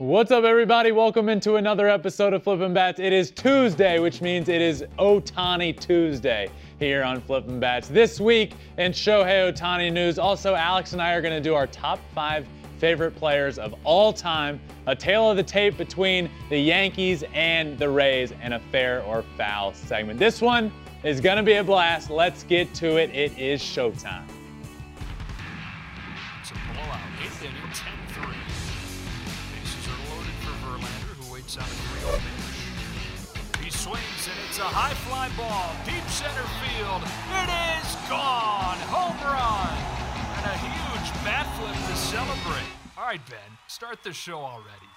What's up, everybody? Welcome into another episode of Flippin' Bats. It is Tuesday, which means it is Ohtani Tuesday here on Flippin' Bats. This week in Shohei Ohtani news, also Alex and I are going to do our top five favorite players of all time, a tale of the tape between the Yankees and the Rays, and a fair or foul segment. This one is going to be a blast. Let's get to it. It is showtime. A high fly ball. Deep center field. It is gone. Home run. And a huge bat flip to celebrate. All right, Ben, start the show already.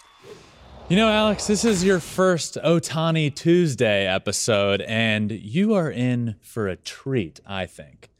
You know, Alex, this is your first Ohtani Tuesday episode, and you are in for a treat, I think.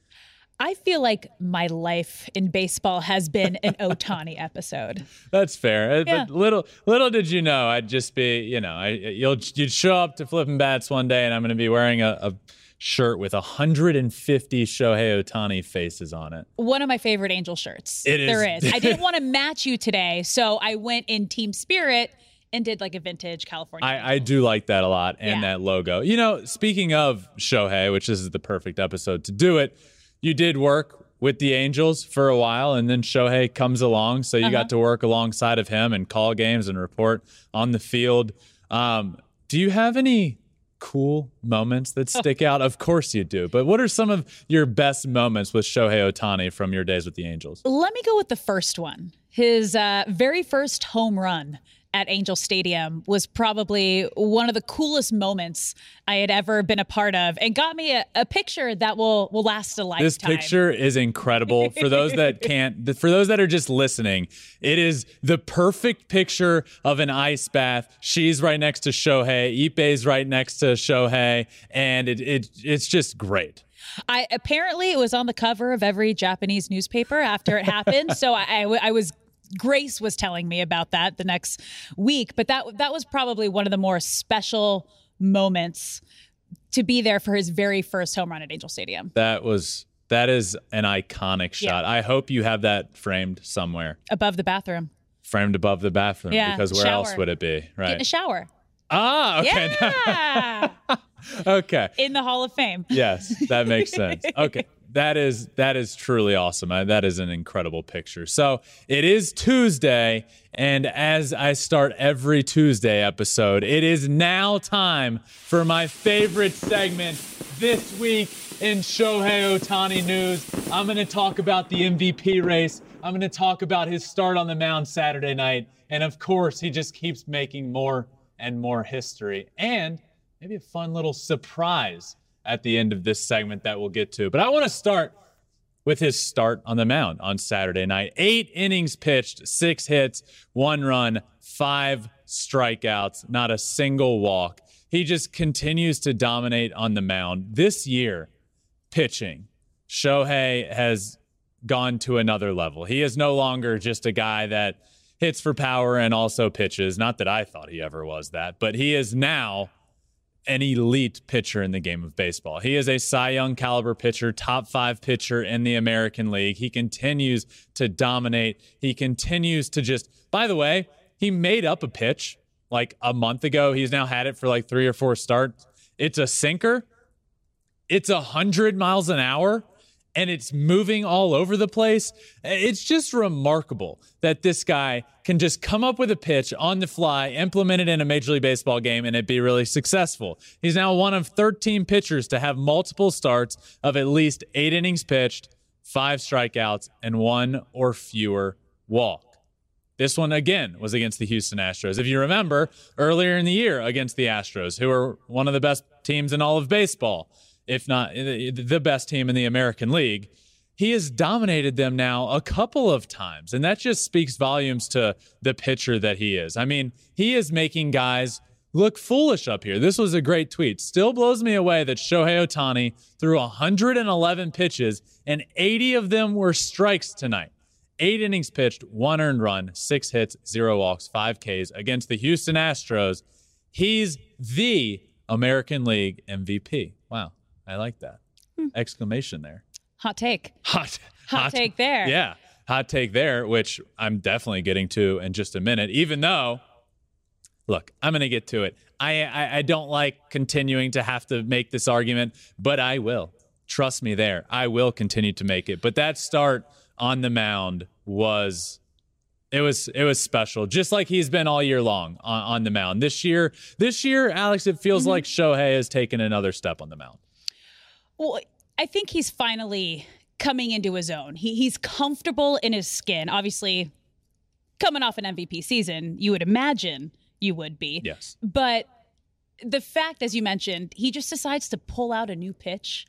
I feel like my life in baseball has been an Ohtani episode. That's fair. Uh, Yeah. But little little did you know, I'd just be, you know, I, you'll you'd show up to flipping bats one day, and I'm going to be wearing a, a shirt with 150 Shohei Ohtani faces on it. One of my favorite Angel shirts. It is. There is. I didn't want to match you today, so I went in Team Spirit and did like a vintage California. I, I do like that a lot and Yeah. that logo. You know, speaking of Shohei, which this is the perfect episode to do it, you did work with the Angels for a while and then Shohei comes along. So you Uh-huh. got to work alongside of him and call games and report on the field. Um, do you have any cool moments that stick out? Of course you do. But what are some of your best moments with Shohei Ohtani from your days with the Angels? Let me go with the first one. His uh, very first home run at Angel Stadium was probably one of the coolest moments I had ever been a part of, and got me a, a picture that will will last a lifetime. This picture is incredible. For those that can't, for those that are just listening, it is the perfect picture of an ice bath. She's right next to Shohei. Ippei's right next to Shohei, and it, it it's just great. I apparently it was on the cover of every Japanese newspaper after it happened. so I, I, I was Grace was telling me about that the next week, but that that was probably one of the more special moments to be there for his very first home run at Angel Stadium That was that is an iconic shot. I hope you have that framed somewhere, above the bathroom. framed above the bathroom. Yeah, because where else would it be? Get in Right. a shower. Ah, okay. Yeah. okay. in the Hall of Fame. Yes, that makes sense. Okay. That is that is truly awesome. I, that is an incredible picture. So it is Tuesday, and as I start every Tuesday episode, it is now time for my favorite segment this week in Shohei Ohtani news. I'm going to talk about the MVP race. I'm going to talk about his start on the mound Saturday night, and of course, he just keeps making more and more history. And maybe a fun little surprise at the end of this segment that we'll get to. But I want to start with his start on the mound on Saturday night. Eight innings pitched, six hits, one run, five strikeouts, not a single walk. He just continues to dominate on the mound. This year, pitching, Shohei has gone to another level. He is no longer just a guy that hits for power and also pitches. Not that I thought he ever was that, but he is now an elite pitcher in the game of baseball. He is a Cy Young caliber pitcher, top five pitcher in the American League. He continues to dominate. He continues to just, by the way, he made up a pitch like a month ago. He's now had it for like three or four starts. It's a sinker. It's a hundred miles an hour and it's moving all over the place. It's just remarkable that this guy can just come up with a pitch on the fly, implement it in a Major League Baseball game, and it be really successful. He's now one of 13 pitchers to have multiple starts of at least eight innings pitched, five strikeouts, and one or fewer walk. This one again was against the Houston Astros. If you remember earlier in the year against the Astros, who are one of the best teams in all of baseball, if not the best team in the American League, he has dominated them now a couple of times. And that just speaks volumes to the pitcher that he is. I mean, he is making guys look foolish up here. This was a great tweet. Still blows me away that Shohei Ohtani threw 111 pitches and 80 of them were strikes tonight. Eight innings pitched, one earned run, six hits, zero walks, five Ks against the Houston Astros. He's the American League MVP. Wow, I like that. Hmm. Exclamation there. Hot take. Hot, hot, hot take there. Yeah, hot take there, which I'm definitely getting to in just a minute, even though look, I'm going to get to it. I, I, I don't like continuing to have to make this argument, but I will. Trust me there. I will continue to make it. But that start on the mound was it was it was special, just like he's been all year long on, on the mound. This year, this year, Alex, it feels mm-hmm. like Shohei has taken another step on the mound. Well, I think he's finally coming into his own. He, he's comfortable in his skin. Obviously, coming off an MVP season, you would imagine you would be. Yes. But the fact, as you mentioned, he just decides to pull out a new pitch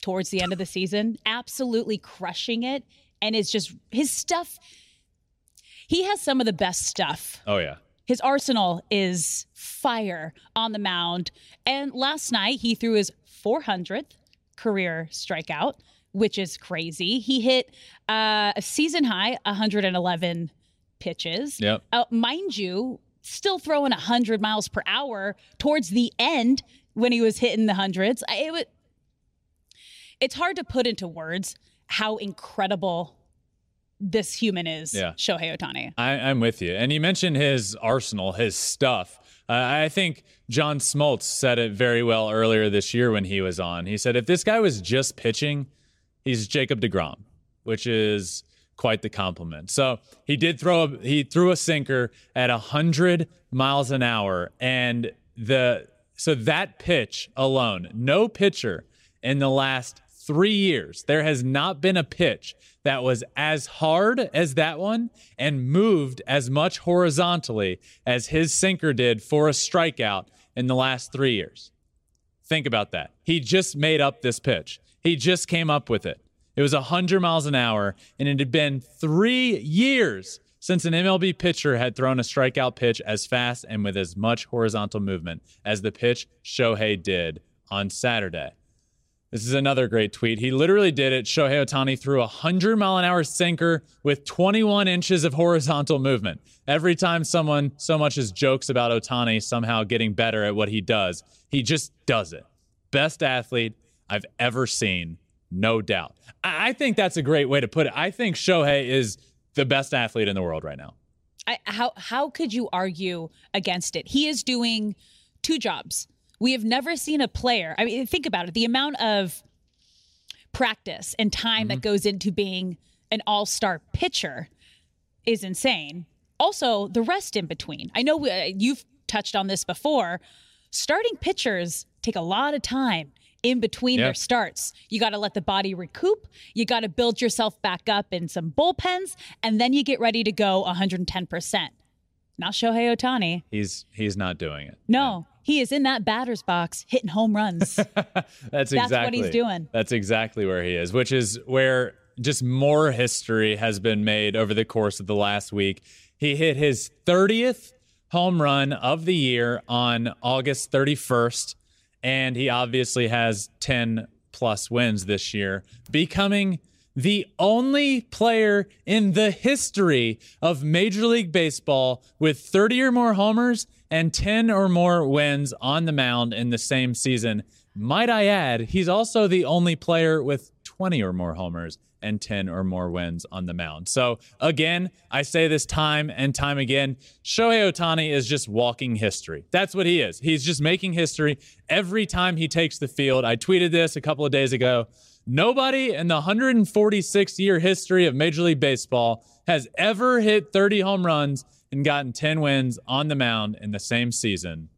towards the end of the season, absolutely crushing it. And it's just his stuff. He has some of the best stuff. Oh, yeah. His arsenal is fire on the mound. And last night, he threw his 400th career strikeout, which is crazy. He hit uh, a season high 111 pitches. Yep. Uh, mind you, still throwing 100 miles per hour towards the end when he was hitting the hundreds. It would, it's hard to put into words how incredible this human is, yeah. Shohei Ohtani. I, am with you. And you mentioned his arsenal, his stuff. Uh, I think John Smoltz said it very well earlier this year when he was on. He said, if this guy was just pitching, he's Jacob DeGrom, which is quite the compliment. So he did throw a, he threw a sinker at hundred miles an hour, and the so that pitch alone, no pitcher in the last three years, there has not been a pitch that was as hard as that one and moved as much horizontally as his sinker did for a strikeout in the last three years. Think about that. He just made up this pitch. He just came up with it. It was 100 miles an hour, and it had been three years since an MLB pitcher had thrown a strikeout pitch as fast and with as much horizontal movement as the pitch Shohei did on Saturday. This is another great tweet. He literally did it. Shohei Ohtani threw a 100 mile an hour sinker with 21 inches of horizontal movement. Every time someone so much as jokes about Ohtani somehow getting better at what he does, he just does it. Best athlete I've ever seen no doubt. I think that's a great way to put it. I think Shohei is the best athlete in the world right now. I, how how could you argue against it? He is doing two jobs. We have never seen a player. I mean, think about it. The amount of practice and time mm-hmm. that goes into being an all-star pitcher is insane. Also, the rest in between. I know we, uh, you've touched on this before. Starting pitchers take a lot of time in between their starts. You got to let the body recoup. You got to build yourself back up in some bullpens, and then you get ready to go 110%. Not Shohei Ohtani. He's he's not doing it. No, he is in that batter's box hitting home runs. That's exactly what he's doing. That's exactly where he is, which is where just more history has been made over the course of the last week. He hit his 30th home run of the year on August 31st and he obviously has 10 plus wins this year, becoming the only player in the history of Major League Baseball with 30 or more homers and 10 or more wins on the mound in the same season. Might I add, he's also the only player with 20 or more homers and 10 or more wins on the mound. So, again, I say this time and time again Shohei Ohtani is just walking history. That's what he is. He's just making history every time he takes the field. I tweeted this a couple of days ago. Nobody in the 146 year history of Major League Baseball has ever hit 30 home runs and gotten 10 wins on the mound in the same season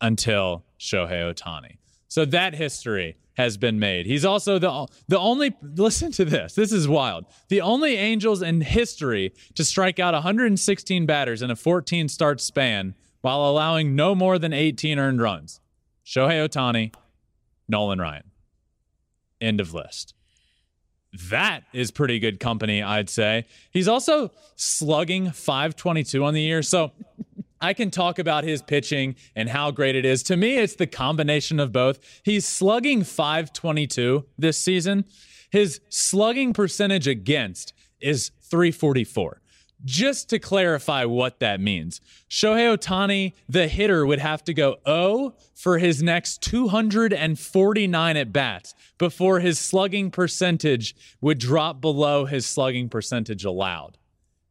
until Shohei Ohtani. So that history has been made. He's also the the only listen to this. This is wild. The only Angels in history to strike out 116 batters in a 14 start span while allowing no more than 18 earned runs. Shohei Ohtani, Nolan Ryan. End of list. That is pretty good company, I'd say. He's also slugging 522 on the year. So I can talk about his pitching and how great it is. To me, it's the combination of both. He's slugging 522 this season. His slugging percentage against is 344. Just to clarify what that means, Shohei Ohtani, the hitter, would have to go 0 for his next 249 at bats before his slugging percentage would drop below his slugging percentage allowed.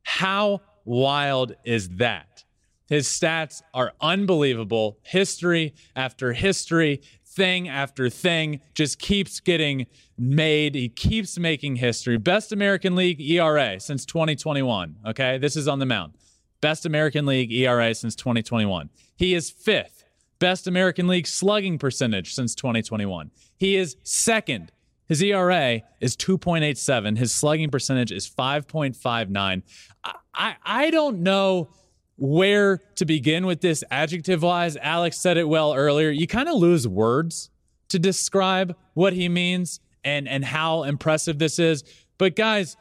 How wild is that? His stats are unbelievable. History after history, thing after thing just keeps getting made. He keeps making history. Best American League ERA since 2021. Okay. This is on the mound. Best American League ERA since 2021. He is fifth. Best American League slugging percentage since 2021. He is second. His ERA is 2.87. His slugging percentage is 5.59. I, I, I don't know where to begin with this adjective wise. Alex said it well earlier. You kind of lose words to describe what he means and and how impressive this is. But guys,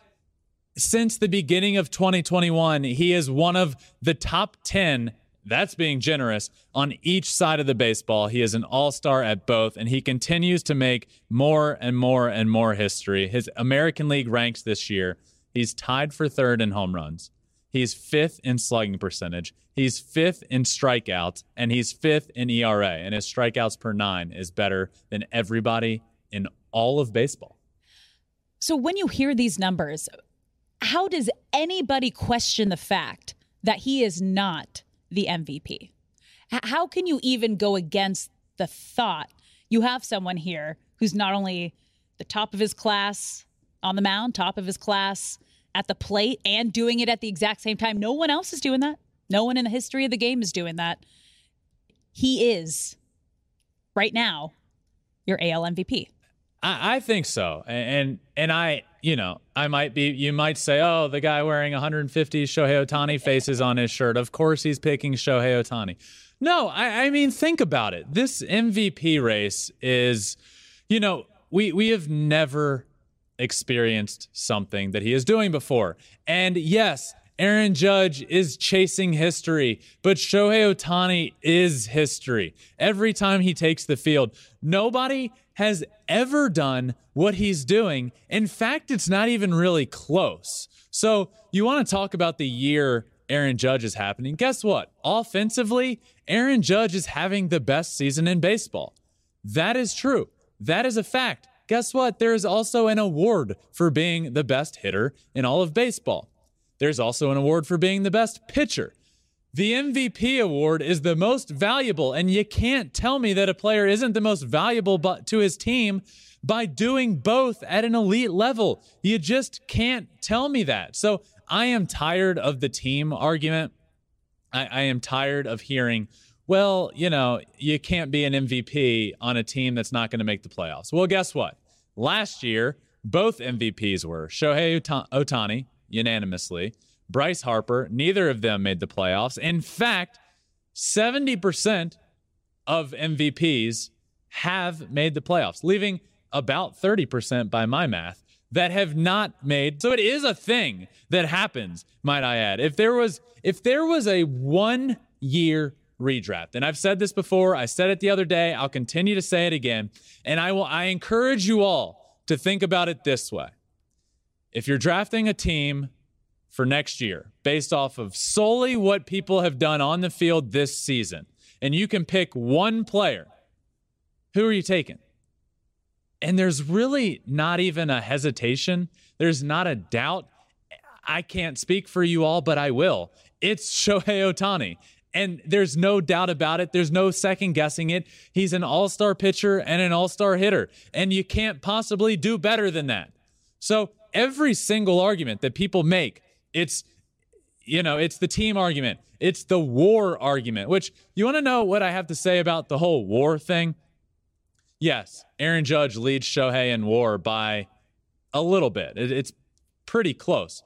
since the beginning of 2021, he is one of the top 10 that's being generous on each side of the baseball. He is an all star at both, and he continues to make more and more and more history. His American League ranks this year, he's tied for third in home runs. He's fifth in slugging percentage. He's fifth in strikeouts, and he's fifth in ERA. And his strikeouts per nine is better than everybody in all of baseball. So when you hear these numbers, how does anybody question the fact that he is not the MVP? How can you even go against the thought you have someone here who's not only the top of his class on the mound, top of his class at the plate and doing it at the exact same time. No one else is doing that. No one in the history of the game is doing that. He is right now your AL MVP. I, I think so, and and I, you know, I might be. You might say, oh, the guy wearing 150 Shohei Ohtani faces on his shirt. Of course, he's picking Shohei Ohtani. No, I, I mean, think about it. This MVP race is, you know, we we have never experienced something that he is doing before. And yes, Aaron Judge is chasing history, but Shohei Ohtani is history. Every time he takes the field, nobody has ever done what he's doing. In fact, it's not even really close. So, you want to talk about the year Aaron Judge is happening? Guess what? Offensively, Aaron Judge is having the best season in baseball. That is true. That is a fact guess what? There is also an award for being the best hitter in all of baseball. There's also an award for being the best pitcher. The MVP award is the most valuable, and you can't tell me that a player isn't the most valuable to his team by doing both at an elite level. You just can't tell me that. So I am tired of the team argument. I, I am tired of hearing, well, you know, you can't be an MVP on a team that's not going to make the playoffs. Well, guess what? Last year, both MVPs were Shohei Ohtani unanimously, Bryce Harper. Neither of them made the playoffs. In fact, 70% of MVPs have made the playoffs, leaving about 30% by my math that have not made. So it is a thing that happens, might I add. If there was if there was a 1 year redraft. And I've said this before, I said it the other day, I'll continue to say it again, and I will I encourage you all to think about it this way. If you're drafting a team for next year based off of solely what people have done on the field this season, and you can pick one player, who are you taking? And there's really not even a hesitation. There's not a doubt. I can't speak for you all, but I will. It's Shohei Ohtani. And there's no doubt about it. There's no second guessing it. He's an all star pitcher and an all star hitter. And you can't possibly do better than that. So every single argument that people make, it's, you know, it's the team argument, it's the war argument, which you want to know what I have to say about the whole war thing? Yes, Aaron Judge leads Shohei in war by a little bit. It's pretty close.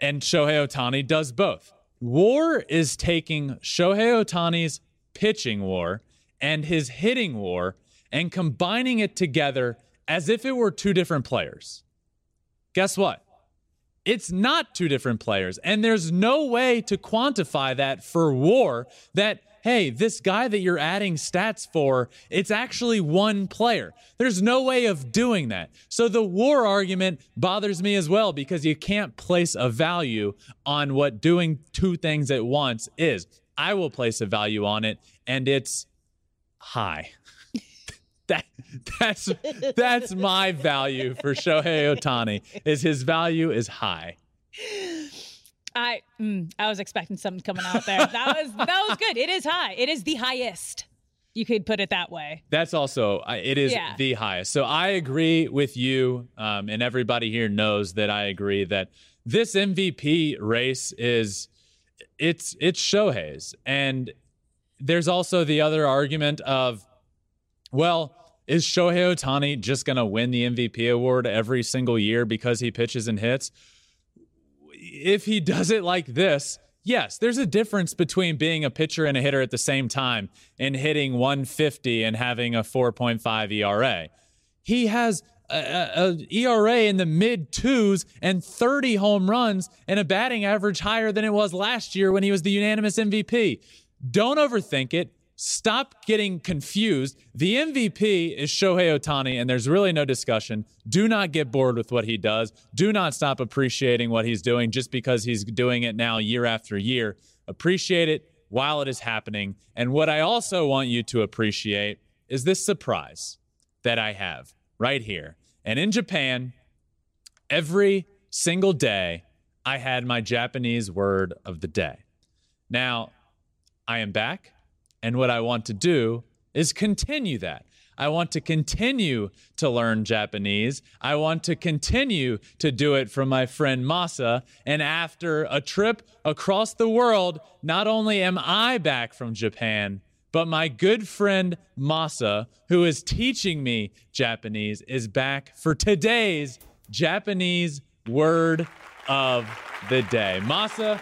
And Shohei Ohtani does both. War is taking Shohei Ohtani's pitching war and his hitting war and combining it together as if it were two different players. Guess what? it's not two different players. And there's no way to quantify that for war that, hey, this guy that you're adding stats for, it's actually one player. There's no way of doing that. So the war argument bothers me as well because you can't place a value on what doing two things at once is. I will place a value on it, and it's high. That that's that's my value for Shohei Ohtani. Is his value is high. I mm, I was expecting something coming out there. That was that was good. It is high. It is the highest. You could put it that way. That's also it is Yeah. the highest. So I agree with you, um, and everybody here knows that I agree that this MVP race is it's it's Shohei's, and there's also the other argument of, well, is Shohei Ohtani just going to win the MVP award every single year because he pitches and hits? If he does it like this, yes, there's a difference between being a pitcher and a hitter at the same time and hitting 150 and having a 4.5 ERA. He has a, a- a ERA in the mid twos and 30 home runs and a batting average higher than it was last year when he was the unanimous MVP. Don't overthink it. Stop getting confused. The MVP is Shohei Ohtani, and there's really no discussion. Do not get bored with what he does. Do not stop appreciating what he's doing just because he's doing it now year after year. Appreciate it while it is happening. And what I also want you to appreciate is this surprise that I have right here. And in Japan, every single day, I had my Japanese word of the day. Now, I am back, and what I want to do is continue that. I want to continue to learn Japanese. I want to continue to do it from my friend Masa. And after a trip across the world, not only am I back from Japan, but my good friend Masa, who is teaching me Japanese, is back for today's Japanese word of the day. Masa,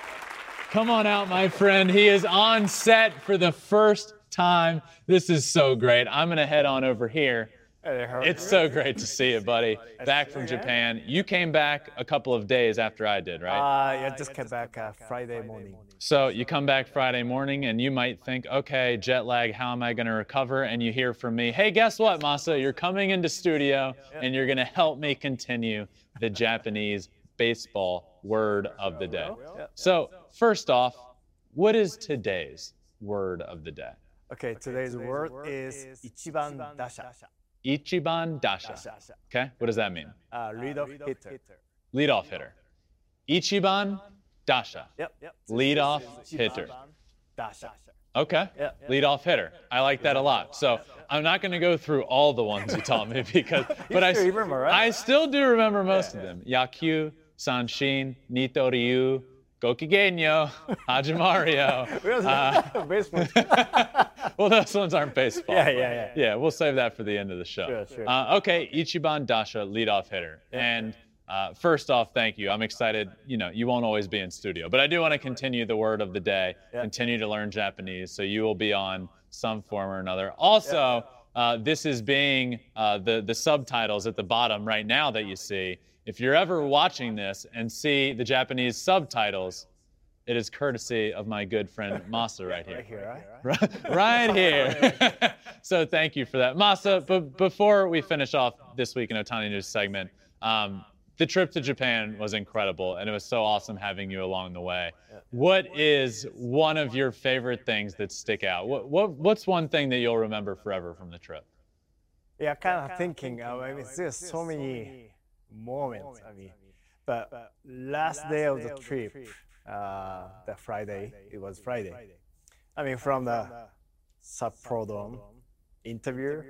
Come on out, my friend. He is on set for the first time. This is so great. I'm going to head on over here. It's so great to see you, buddy. Back from Japan. You came back a couple of days after I did, right? Uh, yeah, just came back uh, Friday morning. So you come back Friday morning and you might think, okay, jet lag, how am I going to recover? And you hear from me, hey, guess what, Masa? You're coming into studio and you're going to help me continue the Japanese baseball word of the day. So, first off, what is today's word of the day? Okay, today's word is ichiban dasha. Ichiban dasha. Dasha. Okay, what does that mean? Uh, lead off hitter. Leadoff hitter. Ichiban dasha. Yep, yep. Leadoff Ichiban hitter. Dasha. Okay. Yeah, yeah. Lead off hitter. I like that a lot. So I'm not going to go through all the ones you taught me because, but I, still remember, right? I still do remember most of them. Yakyu, Sanshin, Nito Ryu, Gokigenyo, Hajimario. Uh, Baseball. well, those ones aren't baseball. Yeah, yeah, yeah. Yeah, we'll save that for the end of the show. Sure, sure. Uh, okay, Ichiban Dasha, leadoff hitter. And uh, first off, thank you. I'm excited. You know, you won't always be in studio, but I do want to continue the word of the day, continue to learn Japanese. So you will be on some form or another. Also, uh, this is being uh, the, the subtitles at the bottom right now that you see. If you're ever watching this and see the Japanese subtitles, it is courtesy of my good friend Masa right here. Right here, right? right here. so thank you for that. Masa, but before we finish off this week in Ohtani News segment, um, the trip to Japan was incredible, and it was so awesome having you along the way. What is one of your favorite things that stick out? What, what, what's one thing that you'll remember forever from the trip? Yeah, kind of thinking. Uh, I mean, there's so many moments. I mean, but last day of the trip, uh, the Friday, it was Friday. I mean, from the Sapporo Dome interview,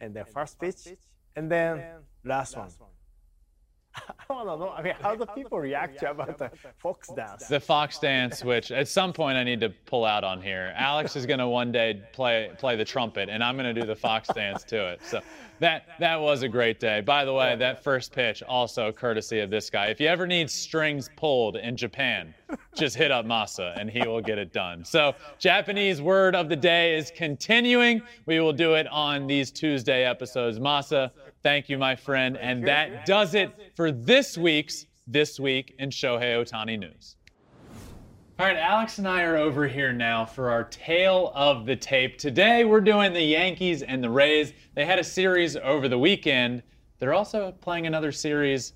and then first pitch, and then last one. I want to know. I mean, how do people react to about the fox dance? The fox dance, which at some point I need to pull out on here. Alex is going to one day play play the trumpet, and I'm going to do the fox dance to it. So that that was a great day. By the way, that first pitch also courtesy of this guy. If you ever need strings pulled in Japan, just hit up Masa, and he will get it done. So Japanese word of the day is continuing. We will do it on these Tuesday episodes. Masa, thank you, my friend, and that does it for this week's this week in Shohei Ohtani news. All right, Alex and I are over here now for our tale of the tape. Today we're doing the Yankees and the Rays. They had a series over the weekend. They're also playing another series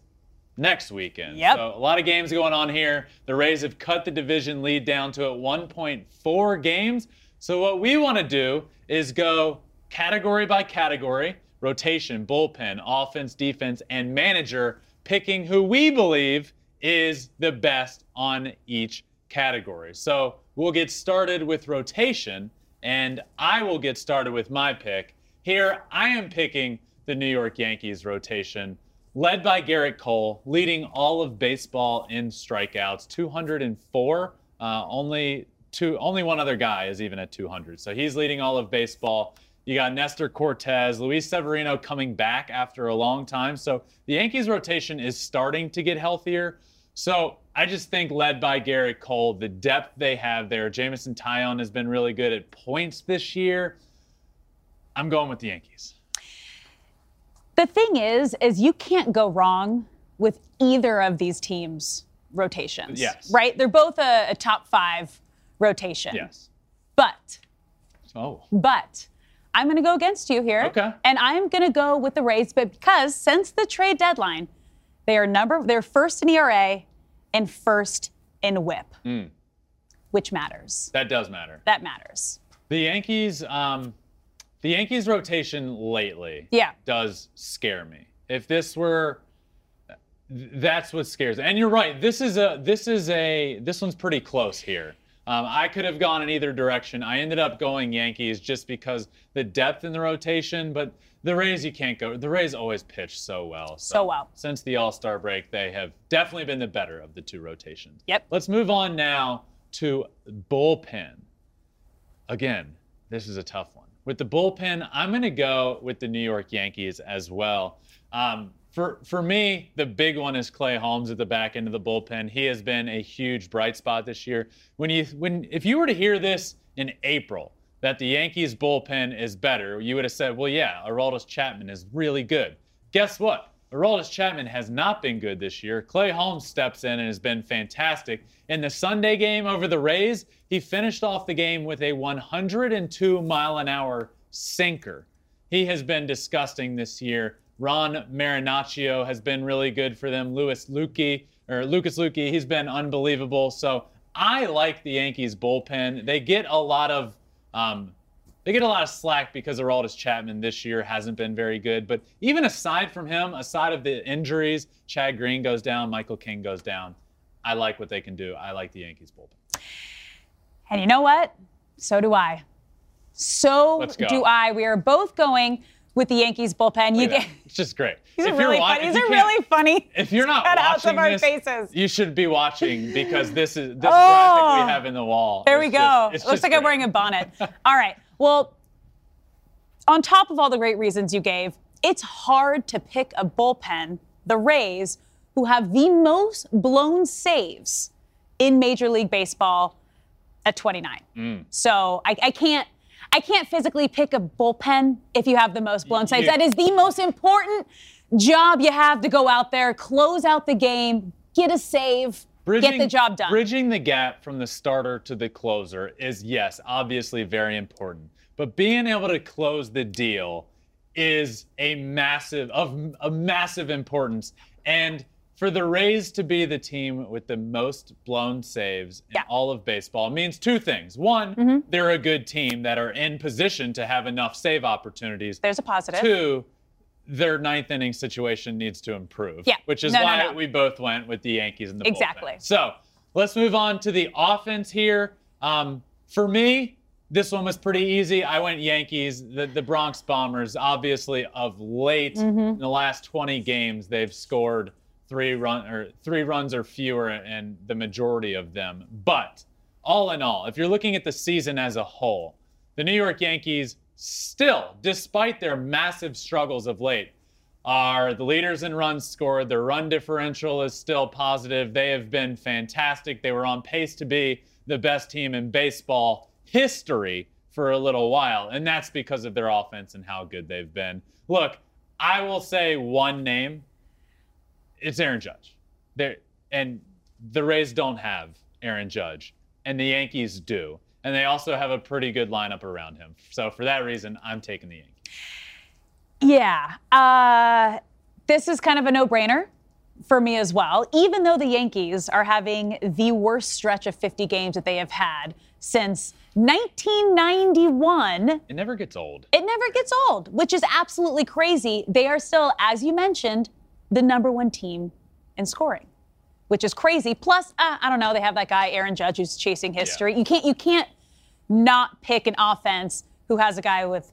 next weekend. Yep. So a lot of games going on here. The Rays have cut the division lead down to at 1.4 games. So what we want to do is go category by category, rotation, bullpen, offense, defense, and manager, picking who we believe is the best on each category. So we'll get started with rotation, and I will get started with my pick. Here, I am picking the New York Yankees rotation, led by Gerrit Cole, leading all of baseball in strikeouts, 204. Uh, only two, only one other guy is even at 200. So he's leading all of baseball. You got Nestor Cortes, Luis Severino coming back after a long time. So the Yankees rotation is starting to get healthier. So I just think led by Gerrit Cole, the depth they have there. Jameson Taillon has been really good at points this year. I'm going with the Yankees. The thing is, is you can't go wrong with either of these teams' rotations. Yes. Right? They're both a, a top five rotation. Yes. But, Oh. but I'm going to go against you here. Okay. And I'm going to go with the Rays, but because since the trade deadline, they are number they're first in ERA and first in WHIP, Hmm. which matters. That does matter. That matters. The Yankees, um, the Yankees rotation lately Yeah. does scare me. If this were, that's what scares. And you're right. This is a this is a this one's pretty close here. Um, I could have gone in either direction. I ended up going Yankees just because the depth in the rotation, but the Rays you can't go. The Rays always pitch so well. So well. Since the All Star break, they have definitely been the better of the two rotations. Yep. Let's move on now to bullpen. Again, this is a tough one. With the bullpen, I'm going to go with the New York Yankees as well. Um, for for me, the big one is Clay Holmes at the back end of the bullpen. He has been a huge bright spot this year. When you when if you were to hear this in April that the Yankees bullpen is better, you would have said, "Well, yeah, Aroldis Chapman is really good." Guess what? Aroldis Chapman has not been good this year. Clay Holmes steps in and has been fantastic. In the Sunday game over the Rays, he finished off the game with a 102 mile an hour sinker. He has been disgusting this year. Ron Marinaccio has been really good for them. Louis Luetge or Lucas Luetge, he's been unbelievable. So I like the Yankees bullpen. They get a lot of um, they get a lot of slack because Aroldis Chapman this year hasn't been very good. But even aside from him, aside of the injuries, Chad Green goes down, Michael King goes down. I like what they can do. I like the Yankees bullpen. And you know what? So do I. So do I. We are both going with the Yankees bullpen. You get it's just great. these are If really funny. These are really funny. If you're not watching of our this, faces. you should be watching because this is this Oh. graphic we have in the wall. There we go. just- Looks like I'm wearing a bonnet. All right. Well, on top of all the great reasons you gave, it's hard to pick a bullpen, the Rays, who have the most blown saves in Major League Baseball at 29. Mm. So I, I can't. I can't physically pick a bullpen if you have the most blown saves. You- That is the most important job you have to go out there, close out the game, get a save, get the job done. Bridging the gap from the starter to the closer is, yes, obviously very important. But being able to close the deal is a massive of a massive importance. And for the Rays to be the team with the most blown saves in Yeah. Mm-hmm. all of baseball means two things. One, they're a good team that are in position to have enough save opportunities. There's a positive. Two, their ninth inning situation needs to improve. Yeah. Which is No, no, why no. we both went with the Yankees in the bullpen. Exactly. So let's move on to the offense here. Um, for me, this one was pretty easy. I went Yankees. The, the Bronx Bombers, obviously, of late Mm-hmm. in the last 20 games, they've scored three run or three runs or fewer, and the majority of them. But all in all, if you're looking at the season as a whole, the New York Yankees still, despite their massive struggles of late, are the leaders in runs scored. Their run differential is still positive. They have been fantastic. They were on pace to be the best team in baseball history for a little while, and that's because of their offense and how good they've been. Look, I will say one name. It's Aaron Judge. there and the Rays don't have Aaron Judge, and the Yankees do. And they also have a pretty good lineup around him. So for that reason, I'm taking the Yankees. Yeah. Uh, this is kind of a no brainer for me as well, even though the Yankees are having the worst stretch of 50 games that they have had since 1991. It never gets old. It never gets old, which is absolutely crazy. They are still, as you mentioned, the number one team in scoring, which is crazy. Plus, uh, I don't know, they have that guy Aaron Judge who's chasing history. Yeah. You can't you can't not pick an offense who has a guy with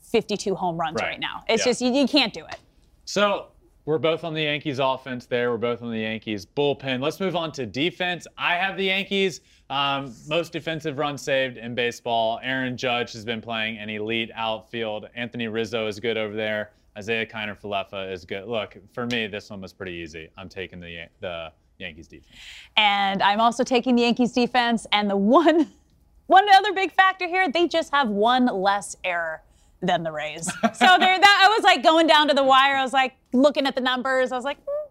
52 home runs right, right now. It's yeah. just you, you can't do it. So we're both on the Yankees offense there. We're both on the Yankees bullpen. Let's move on to defense. I have the Yankees um, most defensive run saved in baseball. Aaron Judge has been playing an elite outfield. Anthony Rizzo is good over there. Isiah Kiner Falefa is good. Look, for me, this one was pretty easy. I'm taking the the Yankees defense. And I'm also taking the Yankees defense. And the one one other big factor here, they just have one less error than the Rays. So there, that I was like going down to the wire. I was like looking at the numbers. I was like, hmm,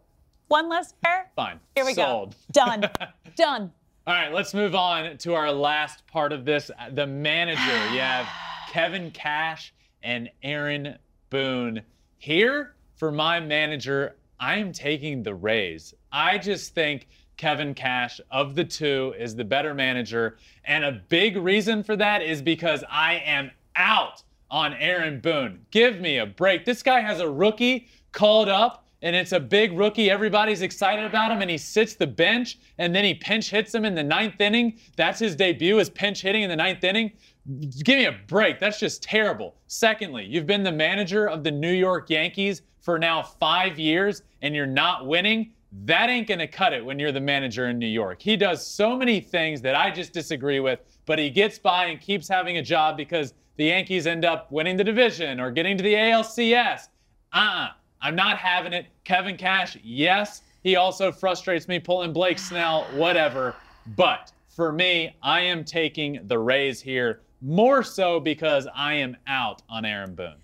one less error. Fine. Here we Sold. go. Done. Done. All right, let's move on to our last part of this. The manager. You have Kevin Cash and Aaron Boone. Here for my manager, I am taking the Rays. I just think Kevin Cash of the two is the better manager. And a big reason for that is because I am out on Aaron Boone. Give me a break. This guy has a rookie called up, and it's a big rookie. Everybody's excited about him, and he sits the bench, and then he pinch hits him in the ninth inning. That's his debut, is pinch hitting in the ninth inning. Give me a break. That's just terrible. Secondly, you've been the manager of the New York Yankees for now five years, and you're not winning. That ain't going to cut it when you're the manager in New York. He does so many things that I just disagree with, but he gets by and keeps having a job because the Yankees end up winning the division or getting to the ALCS. Uh uh-uh. I'm not having it. Kevin Cash, yes. He also frustrates me pulling Blake Snell, whatever. But for me, I am taking the Rays here more so because I am out on Aaron Boone.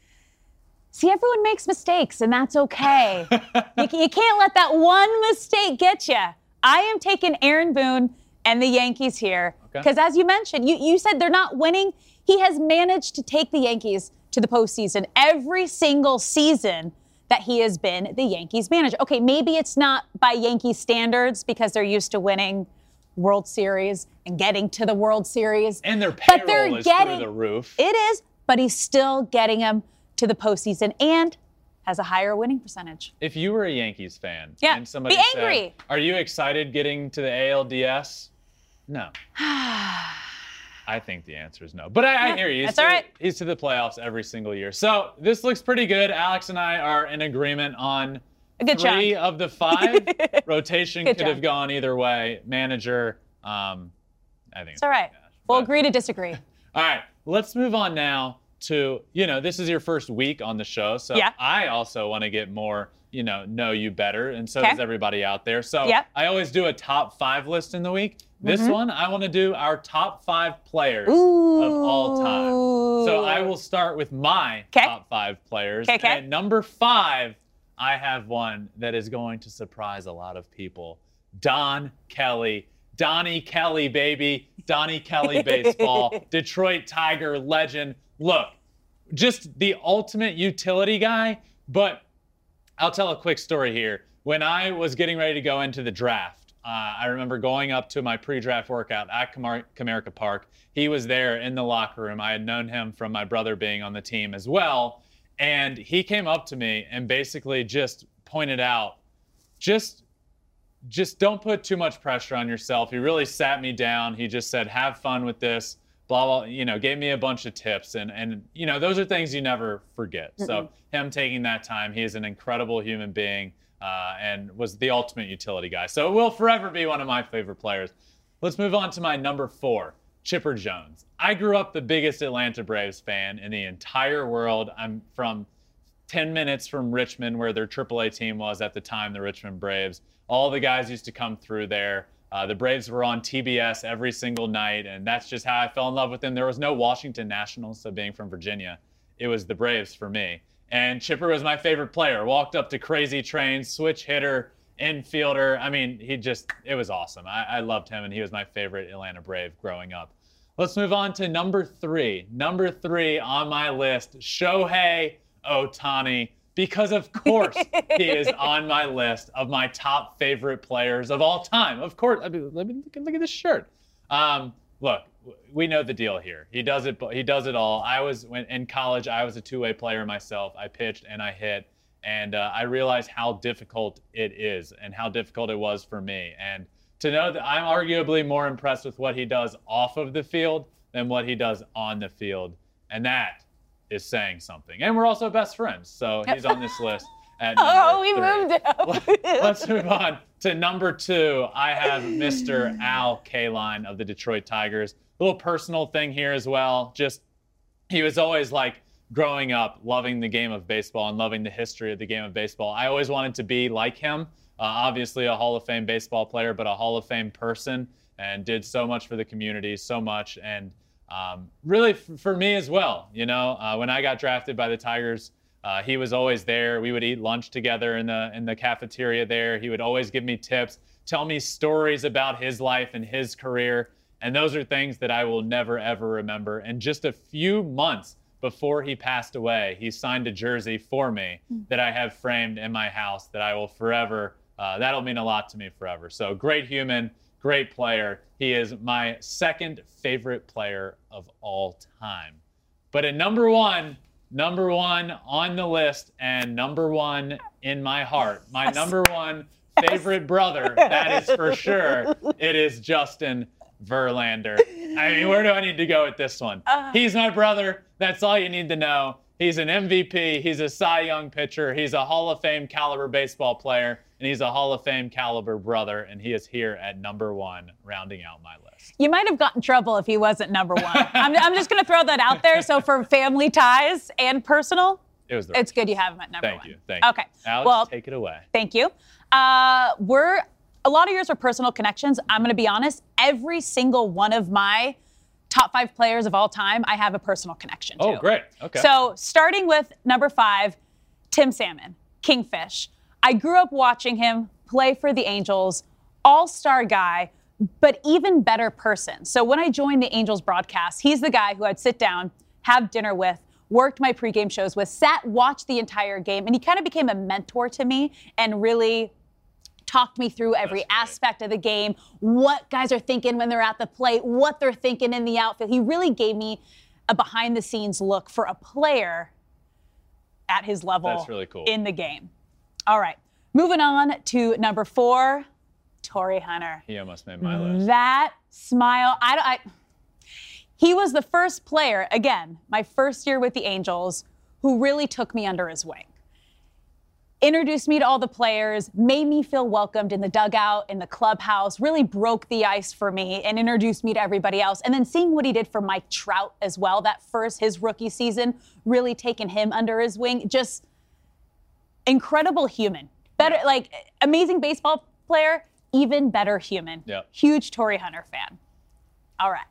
See, everyone makes mistakes, and that's okay. you, you can't let that one mistake get you. I am taking Aaron Boone and the Yankees here because, okay. as you mentioned, you, you said they're not winning. He has managed to take the Yankees to the postseason every single season that he has been the Yankees manager. Okay, maybe it's not by Yankee standards because they're used to winning World Series and getting to the World Series. And their payroll but they're is getting, through the roof. It is, but he's still getting them to the postseason and has a higher winning percentage. If you were a Yankees fan yeah, and somebody be angry. said, "Are you excited getting to the ALDS?" No. I think the answer is no. But I, yeah, I hear you. He's that's to, all right. He's to the playoffs every single year. So this looks pretty good. Alex and I are in agreement on a good three of the five. Rotation could have gone either way. Manager, um, I think it's, it's all right. Cash, we'll agree to disagree. all right. Let's move on now to you know this is your first week on the show, so yeah. I also want to get more you know know you better, and so okay. does everybody out there. So yep. I always do a top five list in the week. This mm-hmm. one, I want to do our top five players Ooh. of all time. So I will start with my Kay. top five players. Kay, At number five, I have one that is going to surprise a lot of people Don Kelly. Donnie Kelly, baby. Donnie Kelly baseball. Detroit Tiger legend. Look, just the ultimate utility guy. But I'll tell a quick story here. When I was getting ready to go into the draft, uh, I remember going up to my pre-draft workout at Comerica Park. He was there in the locker room. I had known him from my brother being on the team as well, and he came up to me and basically just pointed out, just, just don't put too much pressure on yourself. He really sat me down. He just said, "Have fun with this." Blah blah. You know, gave me a bunch of tips, and and you know, those are things you never forget. So him taking that time, he is an incredible human being uh, and was the ultimate utility guy. So it will forever be one of my favorite players. Let's move on to my number four, Chipper Jones. I grew up the biggest Atlanta Braves fan in the entire world. I'm from 10 minutes from Richmond, where their AAA team was at the time, the Richmond Braves. All the guys used to come through there. Uh, the Braves were on TBS every single night, and that's just how I fell in love with them. There was no Washington Nationals, so being from Virginia, it was the Braves for me. And Chipper was my favorite player. Walked up to crazy Train, switch hitter, infielder. I mean, he just, it was awesome. I, I loved him, and he was my favorite Atlanta Brave growing up. Let's move on to number three. Number three on my list, Shohei Ohtani, because of course he is on my list of my top favorite players of all time. Of course, I mean, let me look, look at this shirt. Um, look, we know the deal here. He does it. He does it all. I was when in college. I was a two-way player myself. I pitched and I hit, and uh, I realized how difficult it is and how difficult it was for me. And to know that I'm arguably more impressed with what he does off of the field than what he does on the field, and that is saying something. And we're also best friends, so he's on this list. Oh, we moved up. Let's move on to number two. I have Mr. Al Kaline of the Detroit Tigers. A little personal thing here as well. Just he was always like growing up loving the game of baseball and loving the history of the game of baseball. I always wanted to be like him. Uh, obviously, a Hall of Fame baseball player, but a Hall of Fame person, and did so much for the community, so much, and um, really f- for me as well. You know, uh, when I got drafted by the Tigers, uh, he was always there. We would eat lunch together in the in the cafeteria there. He would always give me tips, tell me stories about his life and his career, and those are things that I will never ever remember. And just a few months before he passed away, he signed a jersey for me that I have framed in my house that I will forever. Uh, that'll mean a lot to me forever. So great human, great player. He is my second favorite player of all time. But at number one, number one on the list, and number one in my heart, my number one favorite brother, that is for sure, it is Justin Verlander. I mean, where do I need to go with this one? He's my brother. That's all you need to know. He's an MVP. He's a Cy Young pitcher. He's a Hall of Fame caliber baseball player, and he's a Hall of Fame caliber brother. And he is here at number one, rounding out my list. You might have gotten trouble if he wasn't number one. I'm, I'm just going to throw that out there. So for family ties and personal, It was it's good you have him at number Thank one. you. Thank you. Okay. Alex, well, take it away. Thank you. Uh, we're a lot of yours are personal connections. I'm going to be honest. Every single one of my top five players of all time, I have a personal connection to. Oh, great. Okay. So starting with number five, Tim Salmon, Kingfish. I grew up watching him play for the Angels, all-star guy, but even better person. So when I joined the Angels broadcast, he's the guy who I'd sit down, have dinner with, worked my pregame shows with, sat, watched the entire game, and he kind of became a mentor to me and really talked me through every aspect of the game, what guys are thinking when they're at the plate, what they're thinking in the outfield. He really gave me a behind the scenes look for a player at his level That's really cool. in the game. All right. Moving on to number 4, Torii Hunter. he almost made my list. That smile, I, don't- I he was the first player, again, my first year with the Angels, who really took me under his wing. Introduced me to all the players, made me feel welcomed in the dugout, in the clubhouse, really broke the ice for me and introduced me to everybody else. And then seeing what he did for Mike Trout as well, that first, his rookie season, really taking him under his wing. Just incredible human. Better, like amazing baseball player, even better human. Yeah. Huge Torii Hunter fan. All right.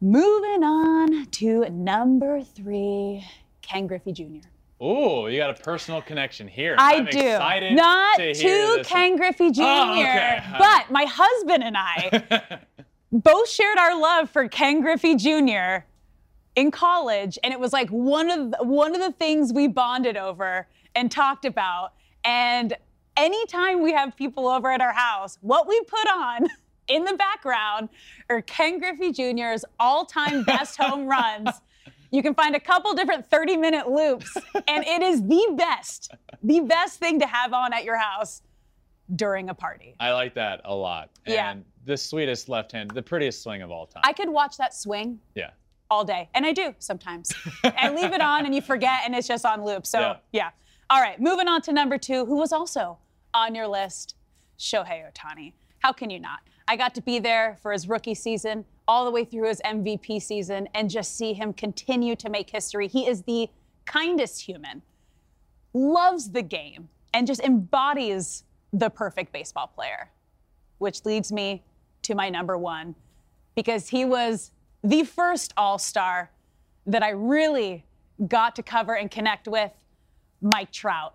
Moving on to number three, Ken Griffey Jr. Ooh, you got a personal connection here. I I'm do. Not to, to, Ken one. Griffey Jr., Oh, okay. but my husband and I both shared our love for Ken Griffey Jr. in college, and it was like one of the, one of the things we bonded over and talked about. And anytime we have people over at our house, what we put on in the background are Ken Griffey Jr.'s all-time best home runs. You can find a couple different 30-minute loops, and it is the best, the best thing to have on at your house during a party. I like that a lot. Yeah. And the sweetest left hand, the prettiest swing of all time. I could watch that swing yeah. all day, and I do sometimes. I leave it on, and you forget, and it's just on loop. So Yeah. yeah. All right, moving on to number two, who was also on your list, Shohei Ohtani. How can you not? I got to be there for his rookie season, all the way through his MVP season, and just see him continue to make history. He is the kindest human, loves the game, and just embodies the perfect baseball player, which leads me to my number one, because he was the first all star that I really got to cover and connect with, Mike Trout.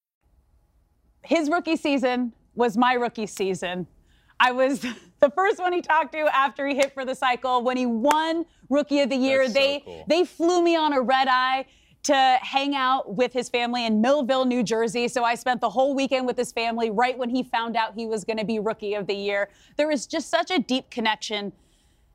his rookie season was my rookie season. I was the first one he talked to after he hit for the cycle. When he won Rookie of the Year, That's they so cool. they flew me on a red eye to hang out with his family in Millville, New Jersey. So I spent the whole weekend with his family right when he found out he was going to be Rookie of the Year. There is just such a deep connection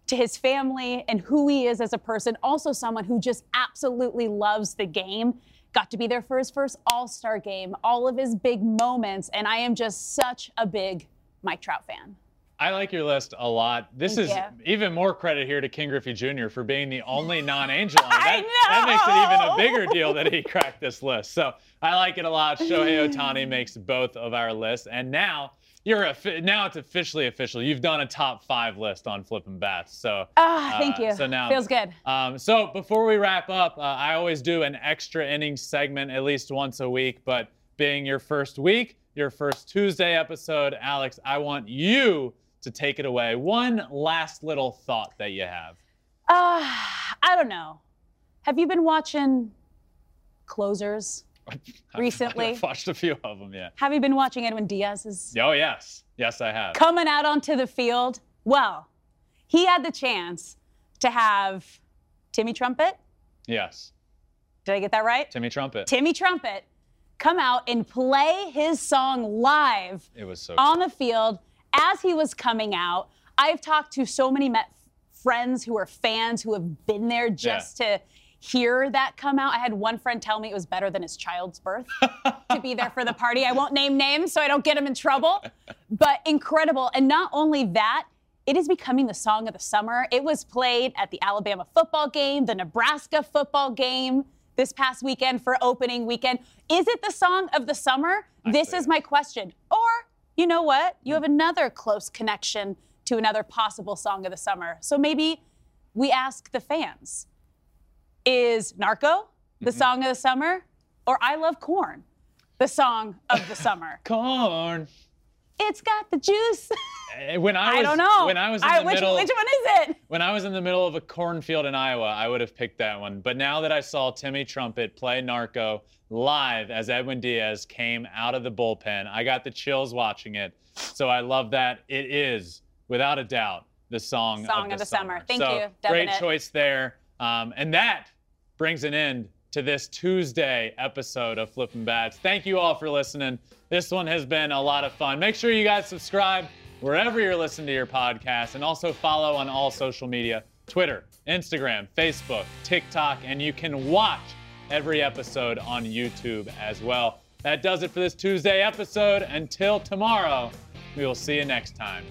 to his family and who he is as a person. Also, someone who just absolutely loves the game. Got to be there for his first All Star game, all of his big moments. And I am just such a big Mike Trout fan. I like your list a lot. This Thank is you. even more credit here to King Griffey Jr. for being the only non-angel. on it. I That, that makes it even a bigger deal that he cracked this list. So I like it a lot. Shohei Ohtani makes both of our lists, and now you're a, now it's officially official. You've done a top five list on Flippin' Bats. So Ah, thank uh, you. So now Feels good. Um, so before we wrap up, uh, I always do an extra inning segment at least once a week. But being your first week, your first Tuesday episode, Alex, I want you to take it away. One last little thought that you have. Uh, I don't know. Have you been watching Closers recently? I've watched a few of them, yeah. Have you been watching Edwin Diaz's Oh yes, yes I have. coming out onto the field? Well, he had the chance to have Timmy Trumpet. Yes, Did I get that right? Timmy Trumpet. Timmy Trumpet come out and play his song live It was so. on the field as he was coming out. I've talked to so many Met friends who are fans who have been there just to hear that come out. I had one friend tell me it was better than his child's birth to be there for the party. I won't name names so I don't get him in trouble, but incredible. And not only that, it is becoming the song of the summer. It was played at the Alabama football game, the Nebraska football game this past weekend for opening weekend. Is it the song of the summer? this is it. my question. Or, you know what? You have another close connection to another possible song of the summer. So maybe we ask the fans is Narco the Mm-hmm. song of the summer? Or I Love Corn the song of the summer? Corn. It's got the juice. Eh, When I was, I don't know. When I was in I- the which, middle, which one is it? When I was in the middle of a cornfield in Iowa, I would have picked that one. But now that I saw Timmy Trumpet play Narco live as Edwin Diaz came out of the bullpen, I got the chills watching it. So I love that. It is, without a doubt, the song, Song of the summer. Thank so, you, dubbing Great choice there. Um, and that brings an end to this Tuesday episode of Flippin' Bats. Thank you all for listening. This one has been a lot of fun. Make sure you guys subscribe wherever you're listening to your podcast and also follow on all social media Twitter, Instagram, Facebook, TikTok, and you can watch every episode on YouTube as well. That does it for this Tuesday episode. Until tomorrow, we will see you next time.